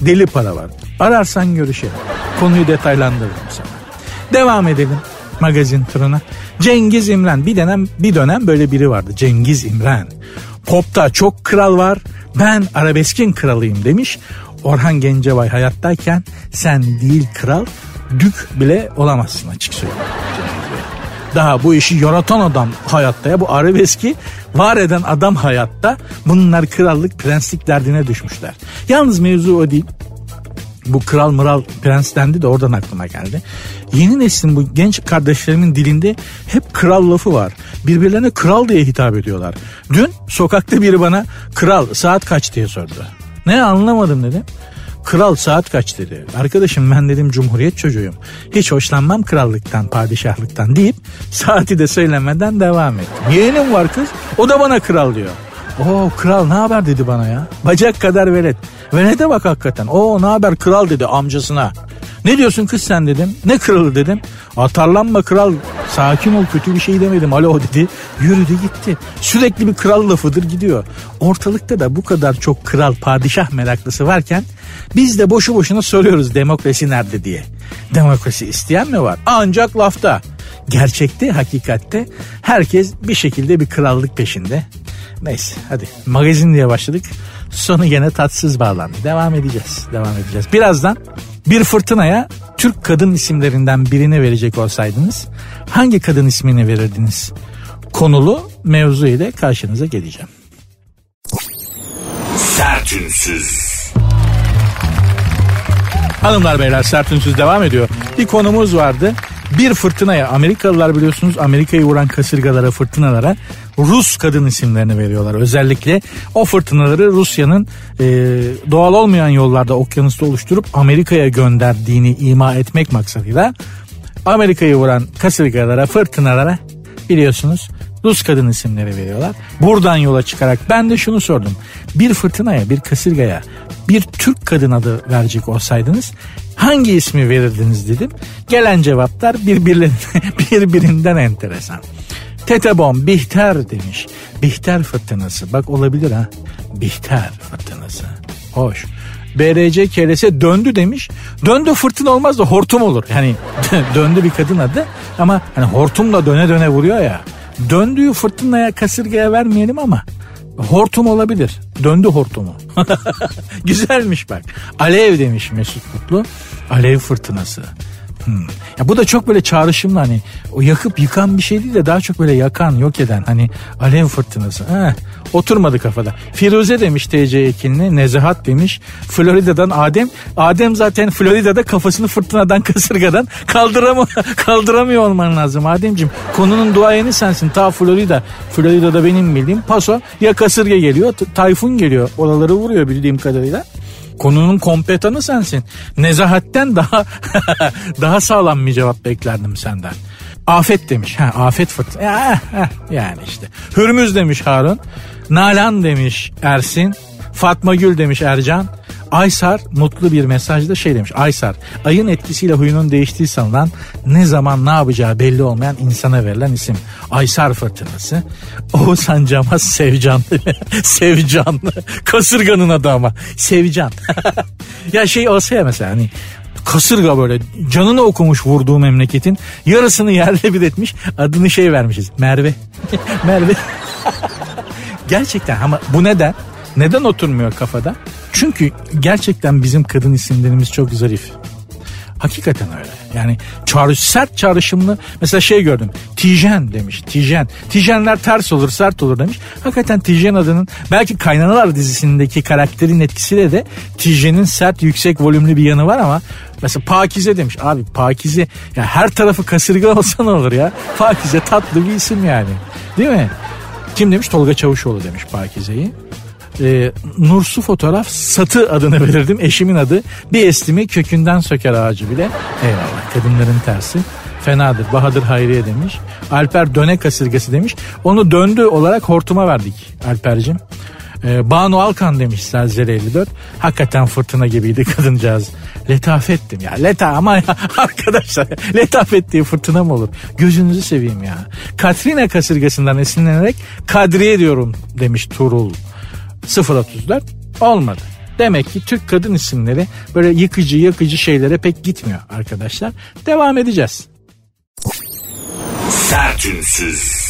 Deli para var. Ararsan görüşelim. Konuyu detaylandırırım sana. Devam edelim magazin turuna. Cengiz İmren bir dönem bir dönem böyle biri vardı. Cengiz İmren. Pop'ta çok kral var. Ben arabeskin kralıyım demiş. Orhan Gencebay hayattayken sen değil kral dük bile olamazsın açık söyleyeyim. Daha bu işi yaratan adam hayatta ya bu arabeski var eden adam hayatta bunlar krallık prenslik derdine düşmüşler. Yalnız mevzu o değil. Bu kral mıral prens dendi de oradan aklıma geldi. Yeni neslin bu genç kardeşlerimin dilinde hep kral lafı var. Birbirlerine kral diye hitap ediyorlar. Dün sokakta biri bana kral saat kaç diye sordu. Ne anlamadım dedim. Kral saat kaç dedi. Arkadaşım ben dedim cumhuriyet çocuğuyum. Hiç hoşlanmam krallıktan, padişahlıktan deyip saati de söylemeden devam ettim. Yeğenim var kız. O da bana kral diyor. Oo kral ne haber dedi bana ya. Bacak kadar velet. Velete bak hakikaten. Oo ne haber kral dedi amcasına. Ne diyorsun kız sen dedim. Ne kralı dedim. Atarlanma kral. Sakin ol kötü bir şey demedim. Alo dedi. Yürüdü gitti. Sürekli bir kral lafıdır gidiyor. Ortalıkta da bu kadar çok kral padişah meraklısı varken biz de boşu boşuna soruyoruz demokrasi nerede diye. Demokrasi isteyen mi var? Ancak lafta. Gerçekte, hakikatte herkes bir şekilde bir krallık peşinde. Neyse hadi magazin diye başladık. Sonu gene tatsız bağlandı. Devam edeceğiz. Devam edeceğiz. Birazdan bir fırtınaya Türk kadın isimlerinden birini verecek olsaydınız hangi kadın ismini verirdiniz? konulu mevzu ile karşınıza geleceğim. Sertünsüz. Hanımlar beyler sert ünsüz devam ediyor. Bir konumuz vardı. Bir fırtınaya Amerikalılar biliyorsunuz Amerika'yı vuran kasırgalara fırtınalara Rus kadın isimlerini veriyorlar. Özellikle o fırtınaları Rusya'nın e, doğal olmayan yollarda okyanusta oluşturup Amerika'ya gönderdiğini ima etmek maksadıyla Amerika'yı vuran kasırgalara fırtınalara biliyorsunuz Rus kadın isimleri veriyorlar. Buradan yola çıkarak ben de şunu sordum. Bir fırtınaya, bir kasırgaya bir Türk kadın adı verecek olsaydınız hangi ismi verirdiniz dedim. Gelen cevaplar <laughs> birbirinden enteresan. Tetebon, Bihter demiş. Bihter fırtınası. Bak olabilir ha. Bihter fırtınası. Hoş. BRC KLS döndü demiş. Döndü fırtına olmaz da hortum olur. Yani <laughs> döndü bir kadın adı ama hani hortumla döne döne vuruyor ya. Döndüğü fırtınaya kasırgaya vermeyelim ama hortum olabilir. Döndü hortumu. <laughs> Güzelmiş bak. Alev demiş Mesut Mutlu. Alev fırtınası. Hmm. Ya bu da çok böyle çağrışımlı hani o yakıp yıkan bir şey değil de daha çok böyle yakan yok eden hani alev fırtınası. Heh, oturmadı kafada. Firuze demiş TC Ekinli, Nezahat demiş. Florida'dan Adem. Adem zaten Florida'da kafasını fırtınadan <laughs> kasırgadan kaldıramıyor, kaldıramıyor olman lazım Ademciğim. Konunun duayeni sensin ta Florida. Florida'da benim bildiğim paso ya kasırga geliyor tayfun geliyor. Oraları vuruyor bildiğim kadarıyla. Konunun kompetanı sensin. Nezahatten daha <laughs> daha sağlam bir cevap beklerdim senden. Afet demiş. Ha, afet fırtına. Ya, yani işte. Hürmüz demiş Harun. Nalan demiş Ersin. Fatma Gül demiş Ercan. Aysar mutlu bir mesajda şey demiş. Aysar ayın etkisiyle huyunun değiştiği sanılan ne zaman ne yapacağı belli olmayan insana verilen isim. Aysar fırtınası. Oğuzhan Camaz Sevcan. <laughs> Sevcanlı. <laughs> Kasırganın adı ama. Sevcan. <laughs> ya şey olsa ya mesela hani kasırga böyle canını okumuş vurduğu memleketin yarısını yerle bir etmiş adını şey vermişiz Merve Merve gerçekten ama bu neden neden oturmuyor kafada çünkü gerçekten bizim kadın isimlerimiz çok zarif. Hakikaten öyle. Yani çağrış, sert çağrışımlı mesela şey gördüm. Tijen demiş. Tijen. Tijenler ters olur sert olur demiş. Hakikaten Tijen adının belki Kaynanalar dizisindeki karakterin etkisiyle de Tijen'in sert yüksek volümlü bir yanı var ama mesela Pakize demiş. Abi Pakize ya her tarafı kasırga <laughs> olsa ne olur ya. Pakize tatlı bir isim yani. Değil mi? Kim demiş? Tolga Çavuşoğlu demiş Pakize'yi e, Nursu fotoğraf satı adını verirdim. Eşimin adı. Bir estimi kökünden söker ağacı bile. Eyvallah kadınların tersi. Fenadır. Bahadır Hayriye demiş. Alper döne kasırgası demiş. Onu döndü olarak hortuma verdik Alper'cim. Ee, Banu Alkan demiş Zelzele 54. Hakikaten fırtına gibiydi kadıncağız. Letafettim ya. Leta ama ya, <laughs> arkadaşlar letafet diye fırtına mı olur? Gözünüzü seveyim ya. Katrina kasırgasından esinlenerek Kadriye diyorum demiş Turul. 034 olmadı. Demek ki Türk kadın isimleri böyle yıkıcı yakıcı şeylere pek gitmiyor arkadaşlar. Devam edeceğiz. Sertünsüz.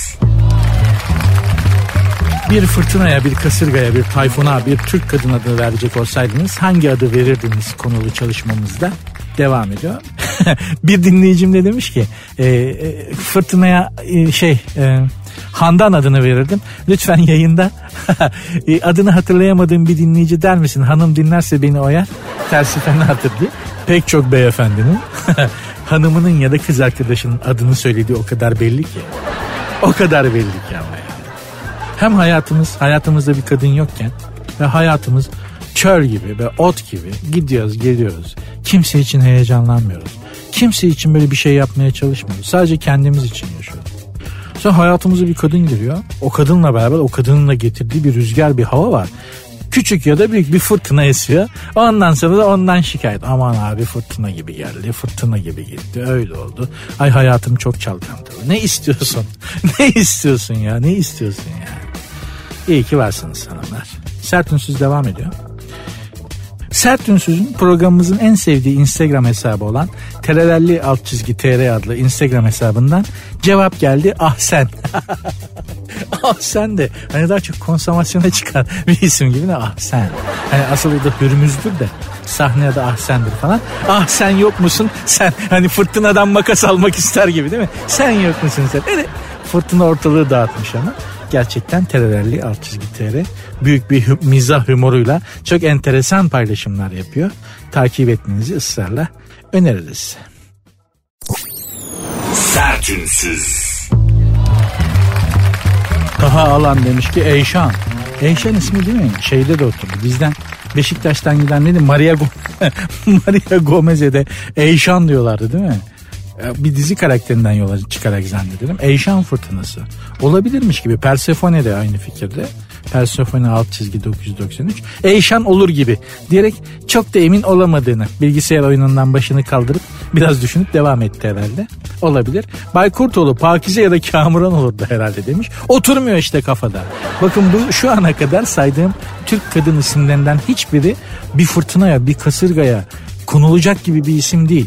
Bir fırtınaya, bir kasırgaya, bir tayfuna, bir Türk kadın adı verecek olsaydınız hangi adı verirdiniz konulu çalışmamızda? Devam ediyor. <laughs> bir dinleyicim de demiş ki e, e, fırtınaya e, şey e, Handan adını verirdim. Lütfen yayında <laughs> e, adını hatırlayamadığım bir dinleyici der misin? Hanım dinlerse beni oyar. Tersi fenadır diye. Pek çok beyefendinin <laughs> hanımının ya da kız arkadaşının adını söylediği o kadar belli ki. O kadar belli ki ama yani. Hem hayatımız, hayatımızda bir kadın yokken ve hayatımız çöl gibi ve ot gibi gidiyoruz geliyoruz. Kimse için heyecanlanmıyoruz. Kimse için böyle bir şey yapmaya çalışmıyoruz. Sadece kendimiz için yaşıyoruz. Sonra hayatımıza bir kadın giriyor. O kadınla beraber o kadınla getirdiği bir rüzgar bir hava var. Küçük ya da büyük bir fırtına esiyor. Ondan sonra da ondan şikayet. Aman abi fırtına gibi geldi, fırtına gibi gitti. Öyle oldu. Ay hayatım çok çalkantılı. Ne istiyorsun? <laughs> ne istiyorsun ya? Ne istiyorsun ya? İyi ki varsınız hanımlar. Sert Ünsüz devam ediyor. Sert Ünsüz'ün programımızın en sevdiği Instagram hesabı olan terelelli alt çizgi tr adlı Instagram hesabından cevap geldi ah sen. <laughs> ah sen de hani daha çok konsomasyona çıkan bir isim gibi de ah sen. Hani asıl da hürmüzdür de sahneye de ah sendir falan. Ah sen yok musun sen hani fırtınadan makas almak ister gibi değil mi? Sen yok musun sen? Öyle Fırtına ortalığı dağıtmış ama gerçekten terörelli alt çizgi TR büyük bir hü- mizah humoruyla çok enteresan paylaşımlar yapıyor. Takip etmenizi ısrarla öneririz. Sertünsüz. Taha Alan demiş ki Eyşan. Eyşan ismi değil mi? Şeyde de oturdu. Bizden Beşiktaş'tan giden neydi? Maria, Go- <laughs> Maria Gomez'e de Eyşan diyorlardı değil mi? Ya Bir dizi karakterinden yola çıkarak zannederim. Eyşan fırtınası. Olabilirmiş gibi. Persefone de aynı fikirde. Persefone alt çizgi 993. Eyşan olur gibi diyerek çok da emin olamadığını bilgisayar oyunundan başını kaldırıp biraz düşünüp devam etti herhalde. Olabilir. Bay Kurtoğlu Pakize ya da Kamuran olurdu herhalde demiş. Oturmuyor işte kafada. Bakın bu şu ana kadar saydığım Türk kadın isimlerinden hiçbiri bir fırtınaya bir kasırgaya konulacak gibi bir isim değil.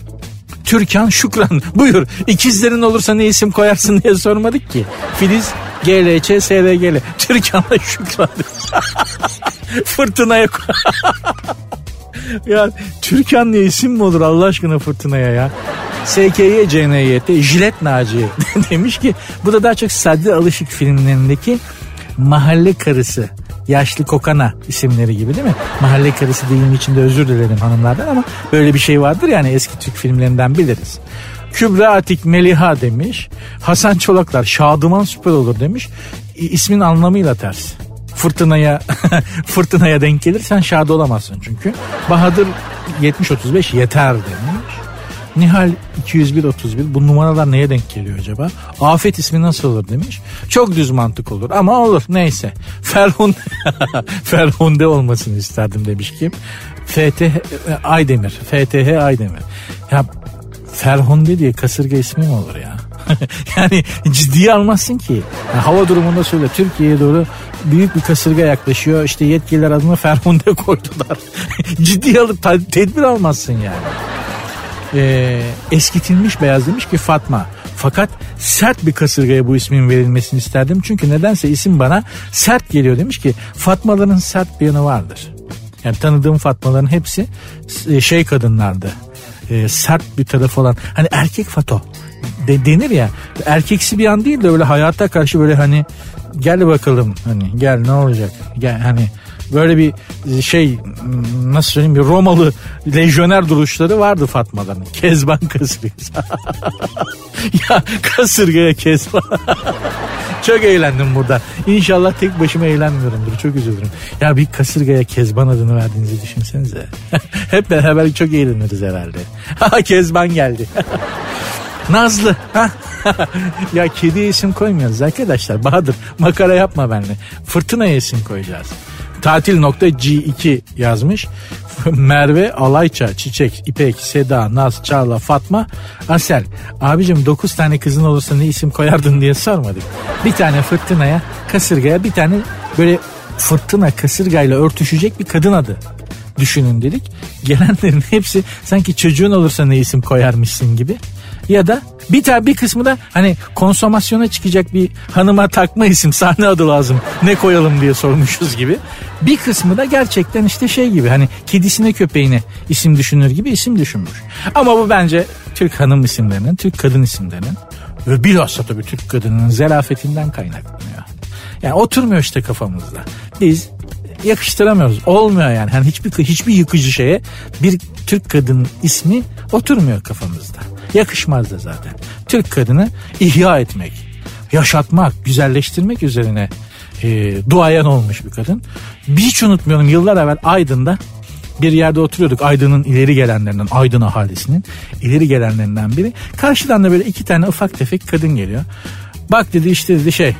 Türkan Şükran <laughs> buyur ikizlerin olursa ne isim koyarsın diye sormadık ki. Filiz GLC SRGL Türkan'la Şükran. <laughs> Fırtınaya <laughs> ya Türkan diye isim mi olur Allah aşkına fırtınaya ya? SKY CNYT Jilet Naci demiş ki bu da daha çok Sadri Alışık filmlerindeki mahalle karısı yaşlı kokana isimleri gibi değil mi? Mahalle karısı deyimi içinde özür dilerim hanımlardan ama böyle bir şey vardır yani eski Türk filmlerinden biliriz. Kübra Atik Meliha demiş. Hasan Çolaklar Şadıman süper olur demiş. İsmin anlamıyla ters. Fırtınaya <laughs> fırtınaya denk gelirsen şad olamazsın çünkü. Bahadır 70-35 yeter demiş. Nihal 201-31 bu numaralar neye denk geliyor acaba? Afet ismi nasıl olur demiş. Çok düz mantık olur ama olur neyse. <laughs> Ferhunde, <laughs> Ferhunde olmasını isterdim demiş kim? FTH Aydemir. FTH Aydemir. Ya Ferhunde diye kasırga ismi mi olur ya? <laughs> yani ciddiye almazsın ki. Yani hava durumunda söyle Türkiye'ye doğru büyük bir kasırga yaklaşıyor. İşte yetkililer adına Ferhunde koydular. ciddiye alıp tedbir almazsın yani. Ee, eskitilmiş beyaz demiş ki Fatma. Fakat sert bir kasırgaya bu ismin verilmesini isterdim. Çünkü nedense isim bana sert geliyor demiş ki Fatmaların sert bir yanı vardır. Yani tanıdığım Fatmaların hepsi e, şey kadınlardı. E, sert bir tarafı olan hani erkek fato de, denir ya erkeksi bir an değil de öyle hayata karşı böyle hani gel bakalım hani gel ne olacak gel hani böyle bir şey nasıl söyleyeyim bir Romalı lejyoner duruşları vardı Fatmaların. <laughs> Kezban kasırgası. <laughs> ya kasırgaya kezban. <laughs> Çok eğlendim burada. İnşallah tek başıma eğlenmiyorumdur. Çok üzülürüm. Ya bir kasırgaya Kezban adını verdiğinizi düşünsenize. Hep beraber çok eğleniriz herhalde. Ha Kezban geldi. Nazlı. ya kediye isim koymuyoruz arkadaşlar. Bahadır makara yapma benimle. Fırtınaya isim koyacağız. Tatil.g2 yazmış. <laughs> Merve, Alayça, Çiçek, İpek, Seda, Naz, Çağla, Fatma, Asel. Abicim 9 tane kızın olursa ne isim koyardın diye sormadık. Bir tane fırtınaya, kasırgaya bir tane böyle fırtına kasırgayla örtüşecek bir kadın adı düşünün dedik. Gelenlerin hepsi sanki çocuğun olursa ne isim koyarmışsın gibi. Ya da bir tane bir kısmı da hani konsomasyona çıkacak bir hanıma takma isim sahne adı lazım ne koyalım diye sormuşuz gibi. Bir kısmı da gerçekten işte şey gibi hani kedisine köpeğine isim düşünür gibi isim düşünmüş. Ama bu bence Türk hanım isimlerinin, Türk kadın isimlerinin ve bilhassa tabii Türk kadının zerafetinden kaynaklanıyor. Yani oturmuyor işte kafamızda. Biz yakıştıramıyoruz. Olmuyor yani. Hani hiçbir hiçbir yıkıcı şeye bir Türk kadının ismi oturmuyor kafamızda. Yakışmaz da zaten. Türk kadını ihya etmek, yaşatmak, güzelleştirmek üzerine e, duayen olmuş bir kadın. Hiç unutmuyorum yıllar evvel Aydın'da bir yerde oturuyorduk Aydın'ın ileri gelenlerinden Aydın ahalisinin ileri gelenlerinden biri. Karşıdan da böyle iki tane ufak tefek kadın geliyor. Bak dedi işte dedi şey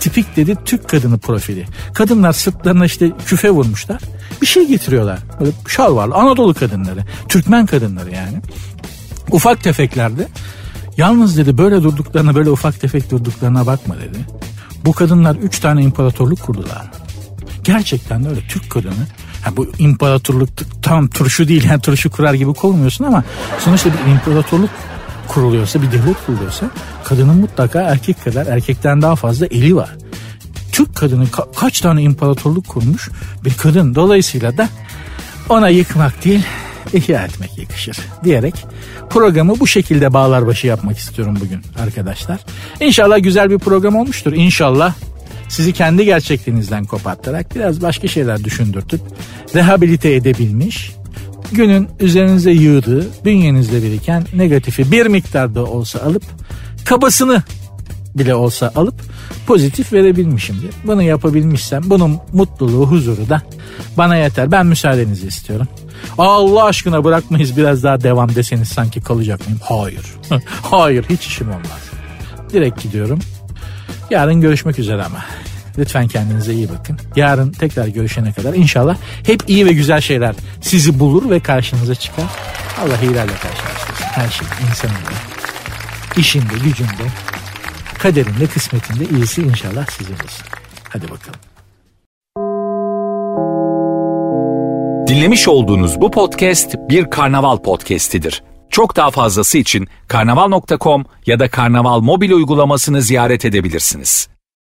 tipik dedi Türk kadını profili. Kadınlar sırtlarına işte küfe vurmuşlar. Bir şey getiriyorlar. Böyle şal var. Anadolu kadınları. Türkmen kadınları yani. Ufak tefeklerde. Yalnız dedi böyle durduklarına böyle ufak tefek durduklarına bakma dedi. Bu kadınlar üç tane imparatorluk kurdular. Gerçekten de öyle Türk kadını. Ha bu imparatorluk tam turşu değil yani turşu kurar gibi kurmuyorsun ama sonuçta bir imparatorluk kuruluyorsa bir devlet kuruluyorsa kadının mutlaka erkek kadar erkekten daha fazla eli var. Türk kadını ka- kaç tane imparatorluk kurmuş bir kadın. Dolayısıyla da ona yıkmak değil ihya etmek yakışır diyerek programı bu şekilde bağlar başı yapmak istiyorum bugün arkadaşlar. İnşallah güzel bir program olmuştur. İnşallah sizi kendi gerçekliğinizden kopartarak biraz başka şeyler düşündürtüp rehabilite edebilmiş, günün üzerinize yığdığı, bünyenizde biriken negatifi bir miktarda olsa alıp kabasını bile olsa alıp pozitif verebilmişimdir. Bunu yapabilmişsem bunun mutluluğu, huzuru da bana yeter. Ben müsaadenizi istiyorum. Allah aşkına bırakmayız biraz daha devam deseniz sanki kalacak mıyım? Hayır. <laughs> Hayır hiç işim olmaz. Direkt gidiyorum. Yarın görüşmek üzere ama. Lütfen kendinize iyi bakın. Yarın tekrar görüşene kadar inşallah hep iyi ve güzel şeyler sizi bulur ve karşınıza çıkar. Allah iyilerle karşılaştırsın. Her şey insanında, işinde, gücünde, kaderinde, kısmetinde iyisi inşallah sizin olsun. Hadi bakalım. Dinlemiş olduğunuz bu podcast bir karnaval podcastidir. Çok daha fazlası için karnaval.com ya da karnaval mobil uygulamasını ziyaret edebilirsiniz.